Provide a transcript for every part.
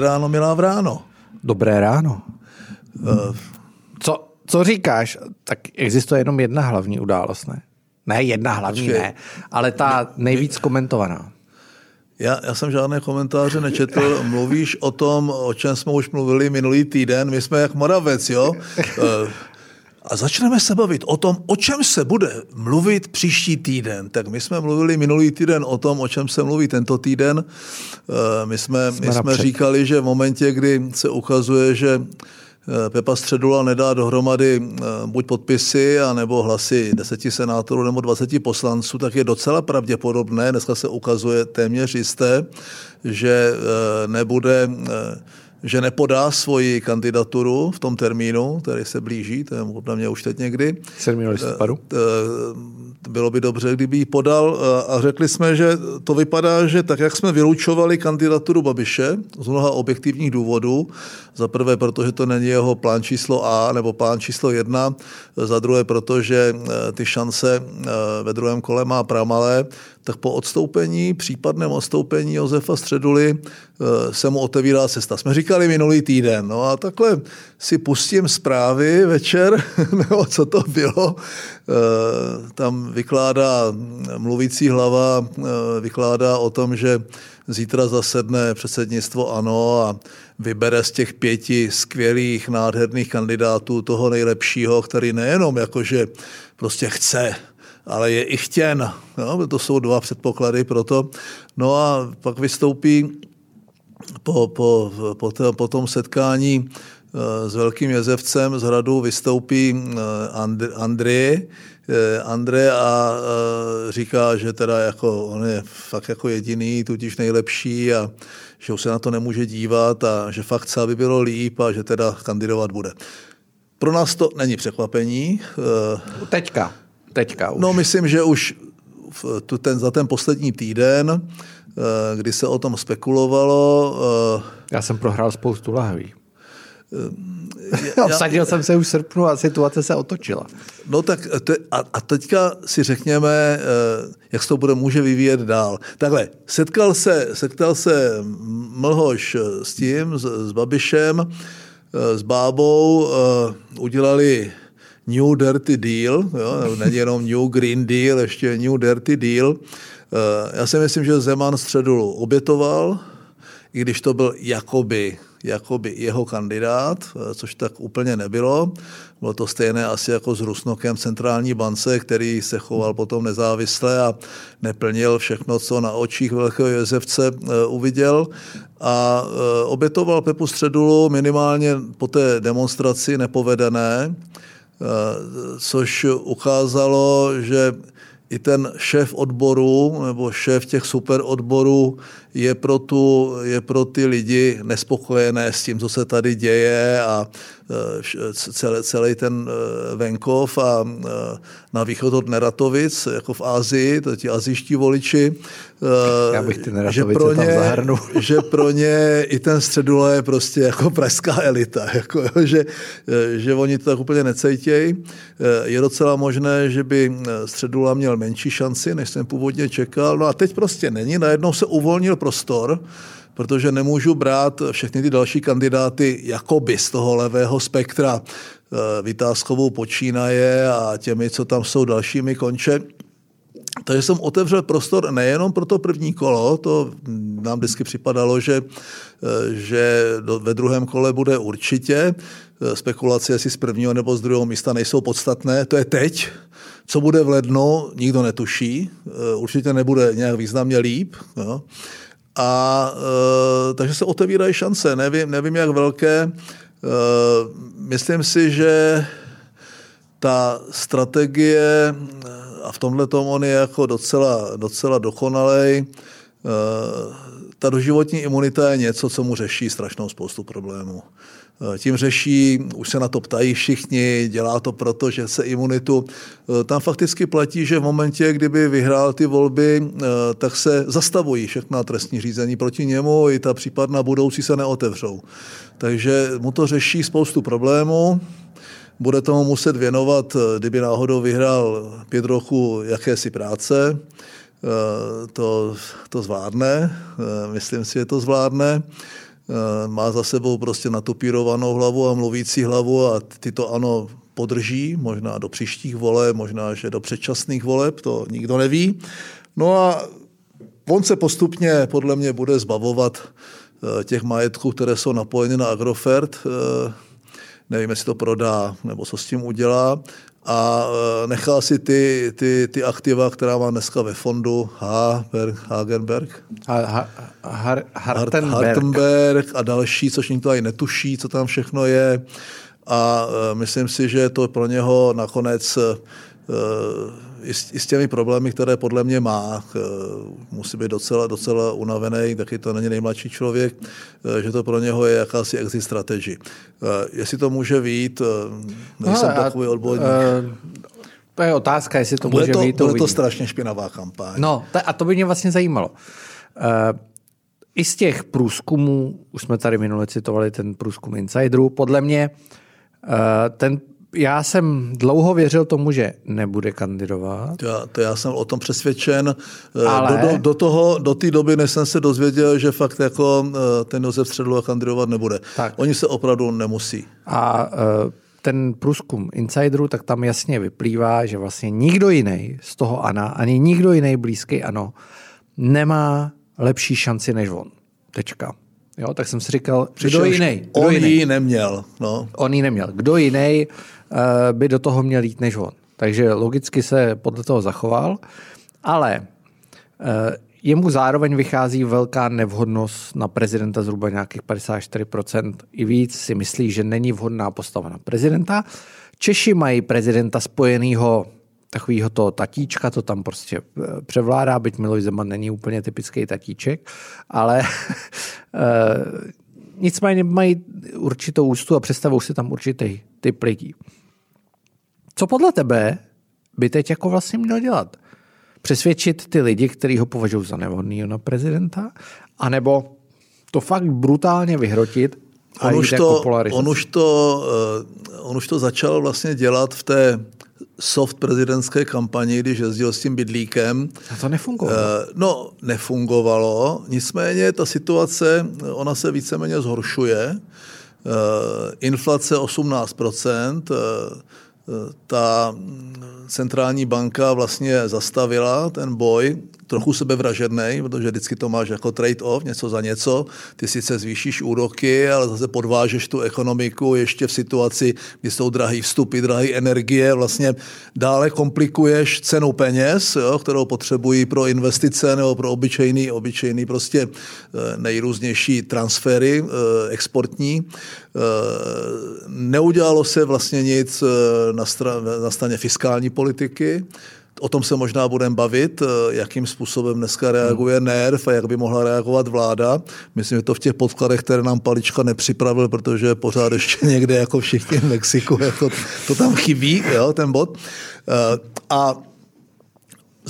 Dobré ráno, milá Vráno. Dobré ráno. Uh, co, co říkáš? Tak existuje jenom jedna hlavní událost, ne? Ne, jedna hlavní Počkej. ne, ale ta nejvíc komentovaná. Já, já jsem žádné komentáře nečetl. Mluvíš o tom, o čem jsme už mluvili minulý týden. My jsme jak Moravec, jo? A začneme se bavit o tom, o čem se bude mluvit příští týden. Tak my jsme mluvili minulý týden o tom, o čem se mluví tento týden. Eh, my jsme, jsme, my jsme říkali, že v momentě, kdy se ukazuje, že eh, Pepa Středula nedá dohromady eh, buď podpisy, anebo hlasy deseti senátorů nebo 20 poslanců, tak je docela pravděpodobné, dneska se ukazuje téměř jisté, že nebude že nepodá svoji kandidaturu v tom termínu, který se blíží, to je podle mě už teď někdy. 7. listopadu. Eh, eh, bylo by dobře, kdyby ji podal eh, a řekli jsme, že to vypadá, že tak, jak jsme vylučovali kandidaturu Babiše z mnoha objektivních důvodů, za prvé, protože to není jeho plán číslo A nebo plán číslo jedna, za druhé, protože ty šance ve druhém kole má pramalé, tak po odstoupení, případném odstoupení Josefa Středuly se mu otevírá cesta. Jsme říkali minulý týden, no a takhle si pustím zprávy večer, nebo co to bylo, tam vykládá mluvící hlava, vykládá o tom, že zítra zasedne předsednictvo ANO a vybere z těch pěti skvělých, nádherných kandidátů toho nejlepšího, který nejenom jakože prostě chce, ale je i chtěn. No, to jsou dva předpoklady pro to. No a pak vystoupí po, po, po, po tom setkání eh, s Velkým jezevcem z hradu vystoupí eh, Andrej, eh, Andrej a říká, že teda jako on je fakt jako jediný, tudíž nejlepší a že už se na to nemůže dívat a že fakt chce, aby bylo líp a že teda kandidovat bude. Pro nás to není překvapení. Teďka. Teďka už. No myslím, že už ten, za ten poslední týden, kdy se o tom spekulovalo. Já jsem prohrál spoustu lahví. Já, Vsadil jsem se už v srpnu a situace se otočila. No tak te, a, a teďka si řekněme, eh, jak se to bude může vyvíjet dál. Takhle, setkal se, setkal se Mlhoš s tím, s, s Babišem, eh, s Bábou, eh, udělali New Dirty Deal, jo, není jenom New Green Deal, ještě New Dirty Deal. Já si myslím, že Zeman středu obětoval, i když to byl jakoby jakoby jeho kandidát, což tak úplně nebylo. Bylo to stejné asi jako s Rusnokem centrální bance, který se choval potom nezávisle a neplnil všechno, co na očích Velkého Jezevce eh, uviděl. A eh, obětoval Pepu Středulu minimálně po té demonstraci nepovedené, eh, což ukázalo, že i ten šéf odboru nebo šéf těch super odborů je pro, tu, je pro ty lidi nespokojené s tím, co se tady děje a e, celý, celý ten e, venkov a e, na východ od Neratovic, jako v Ázii, to ti azijští voliči, Já bych ty že pro, ně, tam že pro ně i ten středula je prostě jako pražská elita, jako, že, že oni to tak úplně necejtějí. Je docela možné, že by středula měl menší šanci, než jsem původně čekal. No a teď prostě není, najednou se uvolnil prostor, protože nemůžu brát všechny ty další kandidáty jakoby z toho levého spektra eh, Vytázkovou počínaje a těmi, co tam jsou dalšími konče. Takže jsem otevřel prostor nejenom pro to první kolo, to nám vždycky připadalo, že, eh, že ve druhém kole bude určitě. Eh, spekulace, jestli z prvního nebo z druhého místa nejsou podstatné, to je teď. Co bude v lednu, nikdo netuší. Určitě nebude nějak významně líp. Jo. A e, takže se otevírají šance. Nevím, nevím jak velké. E, myslím si, že ta strategie, a v tomhle tomu on je jako docela, docela dokonalej, e, ta doživotní imunita je něco, co mu řeší strašnou spoustu problémů. Eh, tím řeší, už se na to ptají všichni, dělá to proto, že se imunitu. Eh, tam fakticky platí, že v momentě, kdyby vyhrál ty volby, eh, tak se zastavují všechna trestní řízení proti němu, i ta případná budoucí se neotevřou. Takže mu to řeší spoustu problémů, bude tomu muset věnovat, kdyby náhodou vyhrál pět roku jakési práce, to, to zvládne, myslím si, že to zvládne. má za sebou prostě natupírovanou hlavu a mluvící hlavu a ty to ano podrží, možná do příštích voleb, možná, že do předčasných voleb, to nikdo neví. No a on se postupně podle mě bude zbavovat eh, těch majetků, které jsou napojeny na Agrofert. Eh, nevím, jestli to prodá, nebo co s tím udělá. A eh, nechá si ty, ty, ty aktiva, která má dneska ve fondu Haberg, Hagenberg, ha, ha, har, Hartenberg. Hartenberg a další, což nikdo ani netuší, co tam všechno je. A myslím si, že to pro něho nakonec i s, i s těmi problémy, které podle mě má, musí být docela, docela unavený, taky to není nejmladší člověk, eh, že to pro něho je jakási exit strategy. Eh, jestli to může vít, eh, nejsem no, takový odborník. To je otázka, jestli to bude může to, být. To bude to strašně špinavá kampaň. No, a to by mě vlastně zajímalo. I z těch průzkumů, už jsme tady minule citovali ten průzkum Insiderů, podle mě ten já jsem dlouho věřil tomu, že nebude kandidovat. Já, to já jsem o tom přesvědčen. Eh, Ale... Do, do, do, toho, do té doby, než jsem se dozvěděl, že fakt jako eh, ten Josef Středula kandidovat nebude. Tak. Oni se opravdu nemusí. A eh, ten průzkum insiderů, tak tam jasně vyplývá, že vlastně nikdo jiný z toho ANA, ani nikdo jiný blízký ANO, nemá lepší šanci než on. Tečka. Jo, tak jsem si říkal, kdo jiný? On ji neměl. No. On ji neměl. Kdo jiný by do toho měl jít než on. Takže logicky se podle toho zachoval, ale eh, jemu zároveň vychází velká nevhodnost na prezidenta, zhruba nějakých 54% i víc si myslí, že není vhodná postava na prezidenta. Češi mají prezidenta spojenýho takového toho tatíčka, to tam prostě eh, převládá, byť Miloš Zeman není úplně typický tatíček, ale nicméně mají určitou ústu a představují si tam určitý typ lidí. Co podle tebe by teď jako vlastně měl dělat? Přesvědčit ty lidi, kteří ho považují za nevhodného na prezidenta? A nebo to fakt brutálně vyhrotit a on už, to, jako on, už to, eh, on už to začal vlastně dělat v té soft prezidentské kampani, když jezdil s tím bydlíkem. A to nefungovalo. Eh, no, nefungovalo. Nicméně ta situace, ona se víceméně zhoršuje. Eh, inflace 18%, ta centrální banka vlastně zastavila ten boj trochu sebevražedný, protože vždycky to máš jako trade-off, něco za něco. Ty sice zvýšíš úroky, ale zase podvážeš tu ekonomiku ještě v situaci, kdy jsou drahé vstupy, drahé energie, vlastně dále komplikuješ cenu peněz, jo, kterou potřebují pro investice nebo pro obyčejný, obyčejný prostě eh, nejrůznější transfery eh, exportní. Eh, neudělalo se vlastně nic na, na straně fiskální politiky, O tom se možná budeme bavit, eh, jakým způsobem dneska reaguje hmm. NERV a jak by mohla reagovat vláda. Myslím, že to v těch podkladech, které nám Palička nepřipravil, protože pořád ještě někde jako všichni v Mexiku, jako to tam chybí, jo, ten bod. Eh, a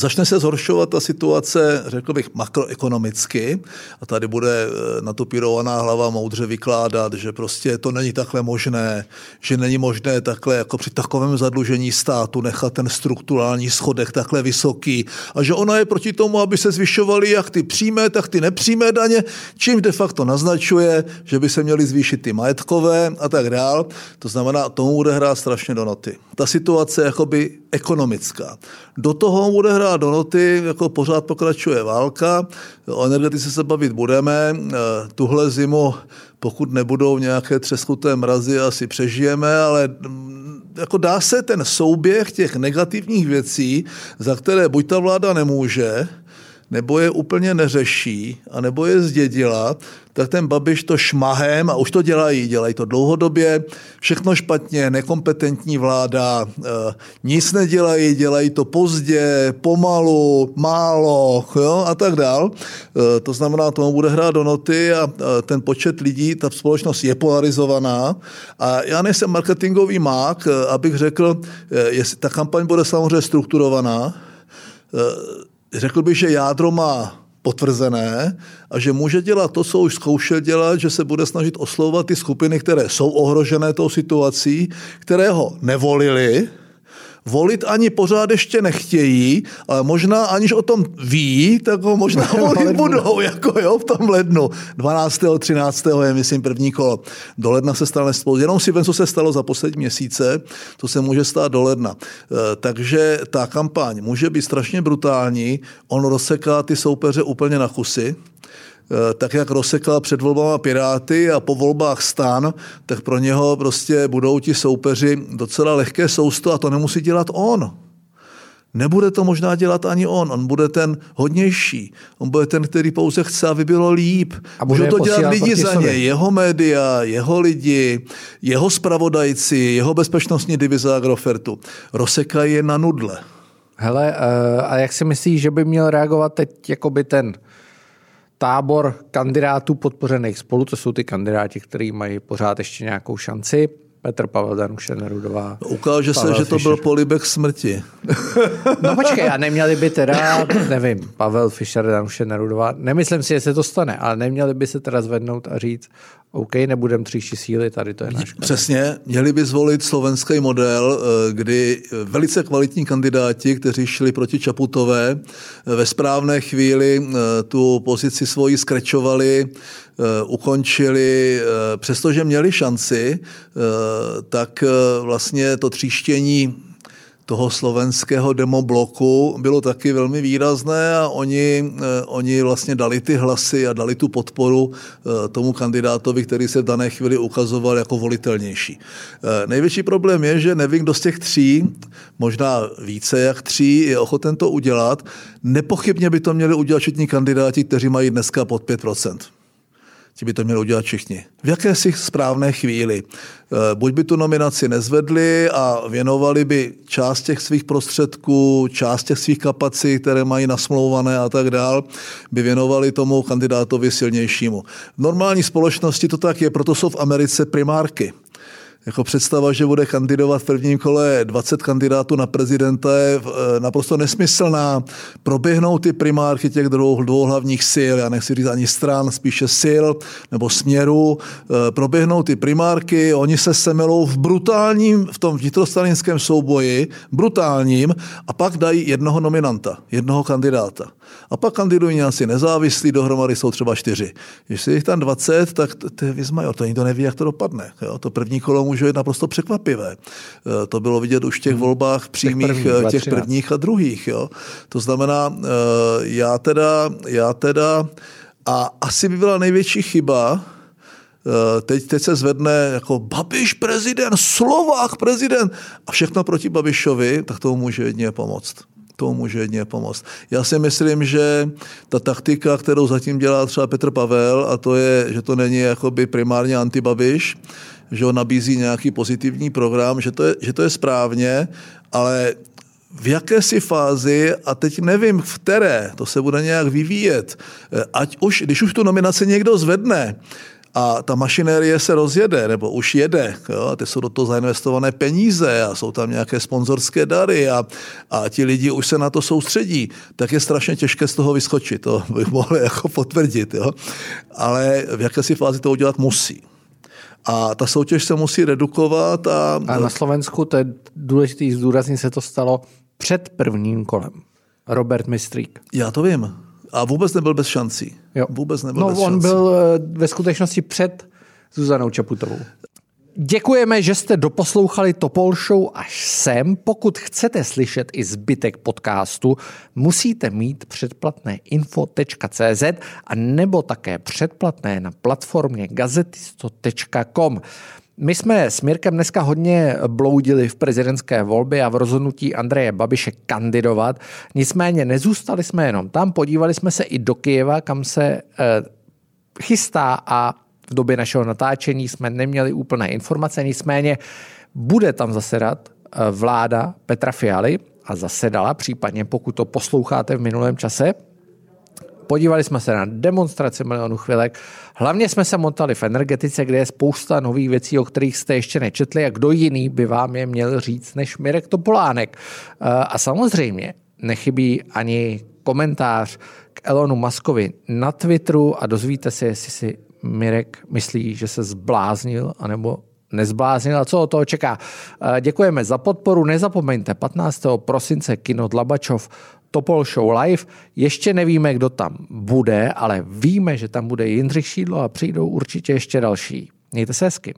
Začne se zhoršovat ta situace, řekl bych, makroekonomicky a tady bude eh, natopírovaná hlava moudře vykládat, že prostě to není takhle možné, že není možné takhle jako při takovém zadlužení státu nechat ten strukturální schodek takhle vysoký a že ona je proti tomu, aby se zvyšovaly jak ty přímé, tak ty nepřímé daně, čím de facto naznačuje, že by se měly zvýšit ty majetkové a tak dál. To znamená, tomu bude hrát strašně do noty. Ta situace je jakoby ekonomická. Do toho bude hrát do noty, jako pořád pokračuje válka, o energetice se bavit budeme, eh, tuhle zimu, pokud nebudou nějaké třeskuté mrazy, asi přežijeme, ale jako dá se ten souběh těch negativních věcí, za které buď ta vláda nemůže, nebo je úplně neřeší, a nebo je zdědila, tak ten Babiš to šmahem, a už to dělají, dělají to dlouhodobě, všechno špatně, nekompetentní vláda, eh, nic nedělají, dělají to pozdě, pomalu, málo jo, a tak dál. Eh, to znamená, tomu bude hrát do noty a ten počet lidí, ta společnost je polarizovaná. A já nejsem marketingový mák, abych řekl, jestli ta kampaň bude samozřejmě strukturovaná, řekl bych, že jádro má potvrzené a že může dělat to, co už zkoušel dělat, že se bude snažit oslovovat ty skupiny, které jsou ohrožené tou situací, které ho nevolili, volit ani pořád ještě nechtějí, ale možná aniž o tom ví, tak ho možná volit budou, jako jo, v tom lednu. 12. 13. je, myslím, první kolo. Do ledna se stane spolu. Jenom si vem, co se stalo za poslední měsíce, to se může stát do ledna. E, takže ta kampaň může být strašně brutální, on rozseká ty soupeře úplně na kusy, tak jak rozsekal před volbama Piráty a po volbách stan, tak pro něho prostě budou ti soupeři docela lehké sousto a to nemusí dělat on. Nebude to možná dělat ani on, on bude ten hodnější, on bude ten, který pouze chce, aby bylo líp. A bude to dělat lidi za ně, jeho média, jeho lidi, jeho spravodajci, jeho bezpečnostní divize Agrofertu. Rozsekají je na nudle. Hele, eh, a jak si myslíš, že by měl reagovat teď jakoby ten tábor kandidátů podpořených spolu, to jsou ty kandidáti, kteří mají pořád ještě nějakou šanci. Petr Pavel Danuše Nerudová. Ukáže Pavel se, že to byl polibek smrti. No počkej, a neměli by teda, nevím, Pavel Fischer, Danuše Nerudová, nemyslím si, že se to stane, ale neměli by se teda zvednout a říct, OK, nebudem tříšti síly, tady to je náš. Přesně, měli by zvolit slovenský model, eh, kdy velice kvalitní kandidáti, kteří šli proti Čaputové, eh, ve správné chvíli eh, tu pozici svoji skrečovali, ukončili, přestože měli šanci, tak vlastně to tříštění toho slovenského demobloku bylo taky velmi výrazné a oni, eh, oni vlastně dali ty hlasy a dali tu podporu eh, tomu kandidátovi, který se v dané chvíli ukazoval jako volitelnější. Eh, největší problém je, že nevím, kdo z těch tří, možná více jak tří, je ochoten to udělat. Nepochybně by to měli udělat všichni kandidáti, kteří mají dneska pod 5 Ti by to měli udělat všichni. V jakési správné chvíli. Eh, buď by tu nominaci nezvedli a věnovali by část těch svých prostředků, část těch svých kapacit, které mají nasmlouvané a tak dál, by věnovali tomu kandidátovi silnějšímu. V normální společnosti to tak je, proto jsou v Americe primárky jako představa, že bude kandidovat v prvním kole 20 kandidátů na prezidenta je eh, naprosto nesmyslná. Proběhnou ty primárky těch dvou, dvou hlavních sil, já nechci říct ani stran, spíše sil nebo směru. Eh, proběhnou ty primárky, oni se semelou v brutálním, v tom vnitrostraninském souboji, brutálním, a pak dají jednoho nominanta, jednoho kandidáta. A pak kandidují nějací nezávislí, dohromady jsou třeba čtyři. Když je jich tam 20, tak to je vizmajor, to nikdo neví, jak to dopadne. Jo? To první kolo může být naprosto překvapivé. E, to bylo vidět už v těch hmm. volbách přímých, těch, prvních, e, těch prvních a druhých. Jo? To znamená, e, já teda, já teda, a asi by byla největší chyba, Teď, teď se zvedne jako Babiš prezident, Slovák prezident a všechno proti Babišovi, tak tomu může jedině pomoct tomu může jedně pomoct. Já si myslím, že ta taktika, kterou zatím dělá třeba Petr Pavel, a to je, že to není jakoby primárně antibabiš, že on nabízí nějaký pozitivní program, že to je, že to je správně, ale v jakési fázi, a teď nevím v které, to se bude nějak vyvíjet, ať už, když už tu nominaci někdo zvedne, a ta mašinérie se rozjede, nebo už jede, jo, a ty jsou do toho zainvestované peníze a jsou tam nějaké sponzorské dary a, a ti lidi už se na to soustředí, tak je strašně těžké z toho vyskočit, to bych mohl jako potvrdit, jo. ale v jakési fázi to udělat musí. A ta soutěž se musí redukovat. A, a na Slovensku, to je důležité zdůraznit, se to stalo před prvním kolem. Robert Mistrík. Já to vím. A vůbec nebyl bez šancí. Jo. Vůbec nebyl no, bez on šancí. byl eh, ve skutečnosti před Zuzanou Čaputovou. Děkujeme, že jste doposlouchali Topol Show až sem. Pokud chcete slyšet i zbytek podcastu, musíte mít předplatné info.cz a nebo také předplatné na platformě gazetisto.com. My jsme s Mirkem dneska hodně bloudili v prezidentské volbě a v rozhodnutí Andreje Babiše kandidovat. Nicméně nezůstali jsme jenom tam, podívali jsme se i do Kyjeva, kam se eh, chystá a v době našeho natáčení jsme neměli úplné informace, nicméně bude tam zasedat eh, vláda Petra Fialy a zasedala, případně pokud to posloucháte v minulém čase, Podívali jsme se na demonstraci milionu chvilek. Hlavně jsme se motali v energetice, kde je spousta nových věcí, o kterých jste ještě nečetli a kdo jiný by vám je měl říct než Mirek Topolánek. Eh, a samozřejmě nechybí ani komentář k Elonu Muskovi na Twitteru a dozvíte se, jestli si Mirek myslí, že se zbláznil, anebo nezbláznil a co o toho čeká. Eh, děkujeme za podporu, nezapomeňte 15. prosince Kino Dlabačov Topol Show Live. Ještě nevíme, kdo tam bude, ale víme, že tam bude Jindřich Šídlo a přijdou určitě ještě další. Mějte se hezky.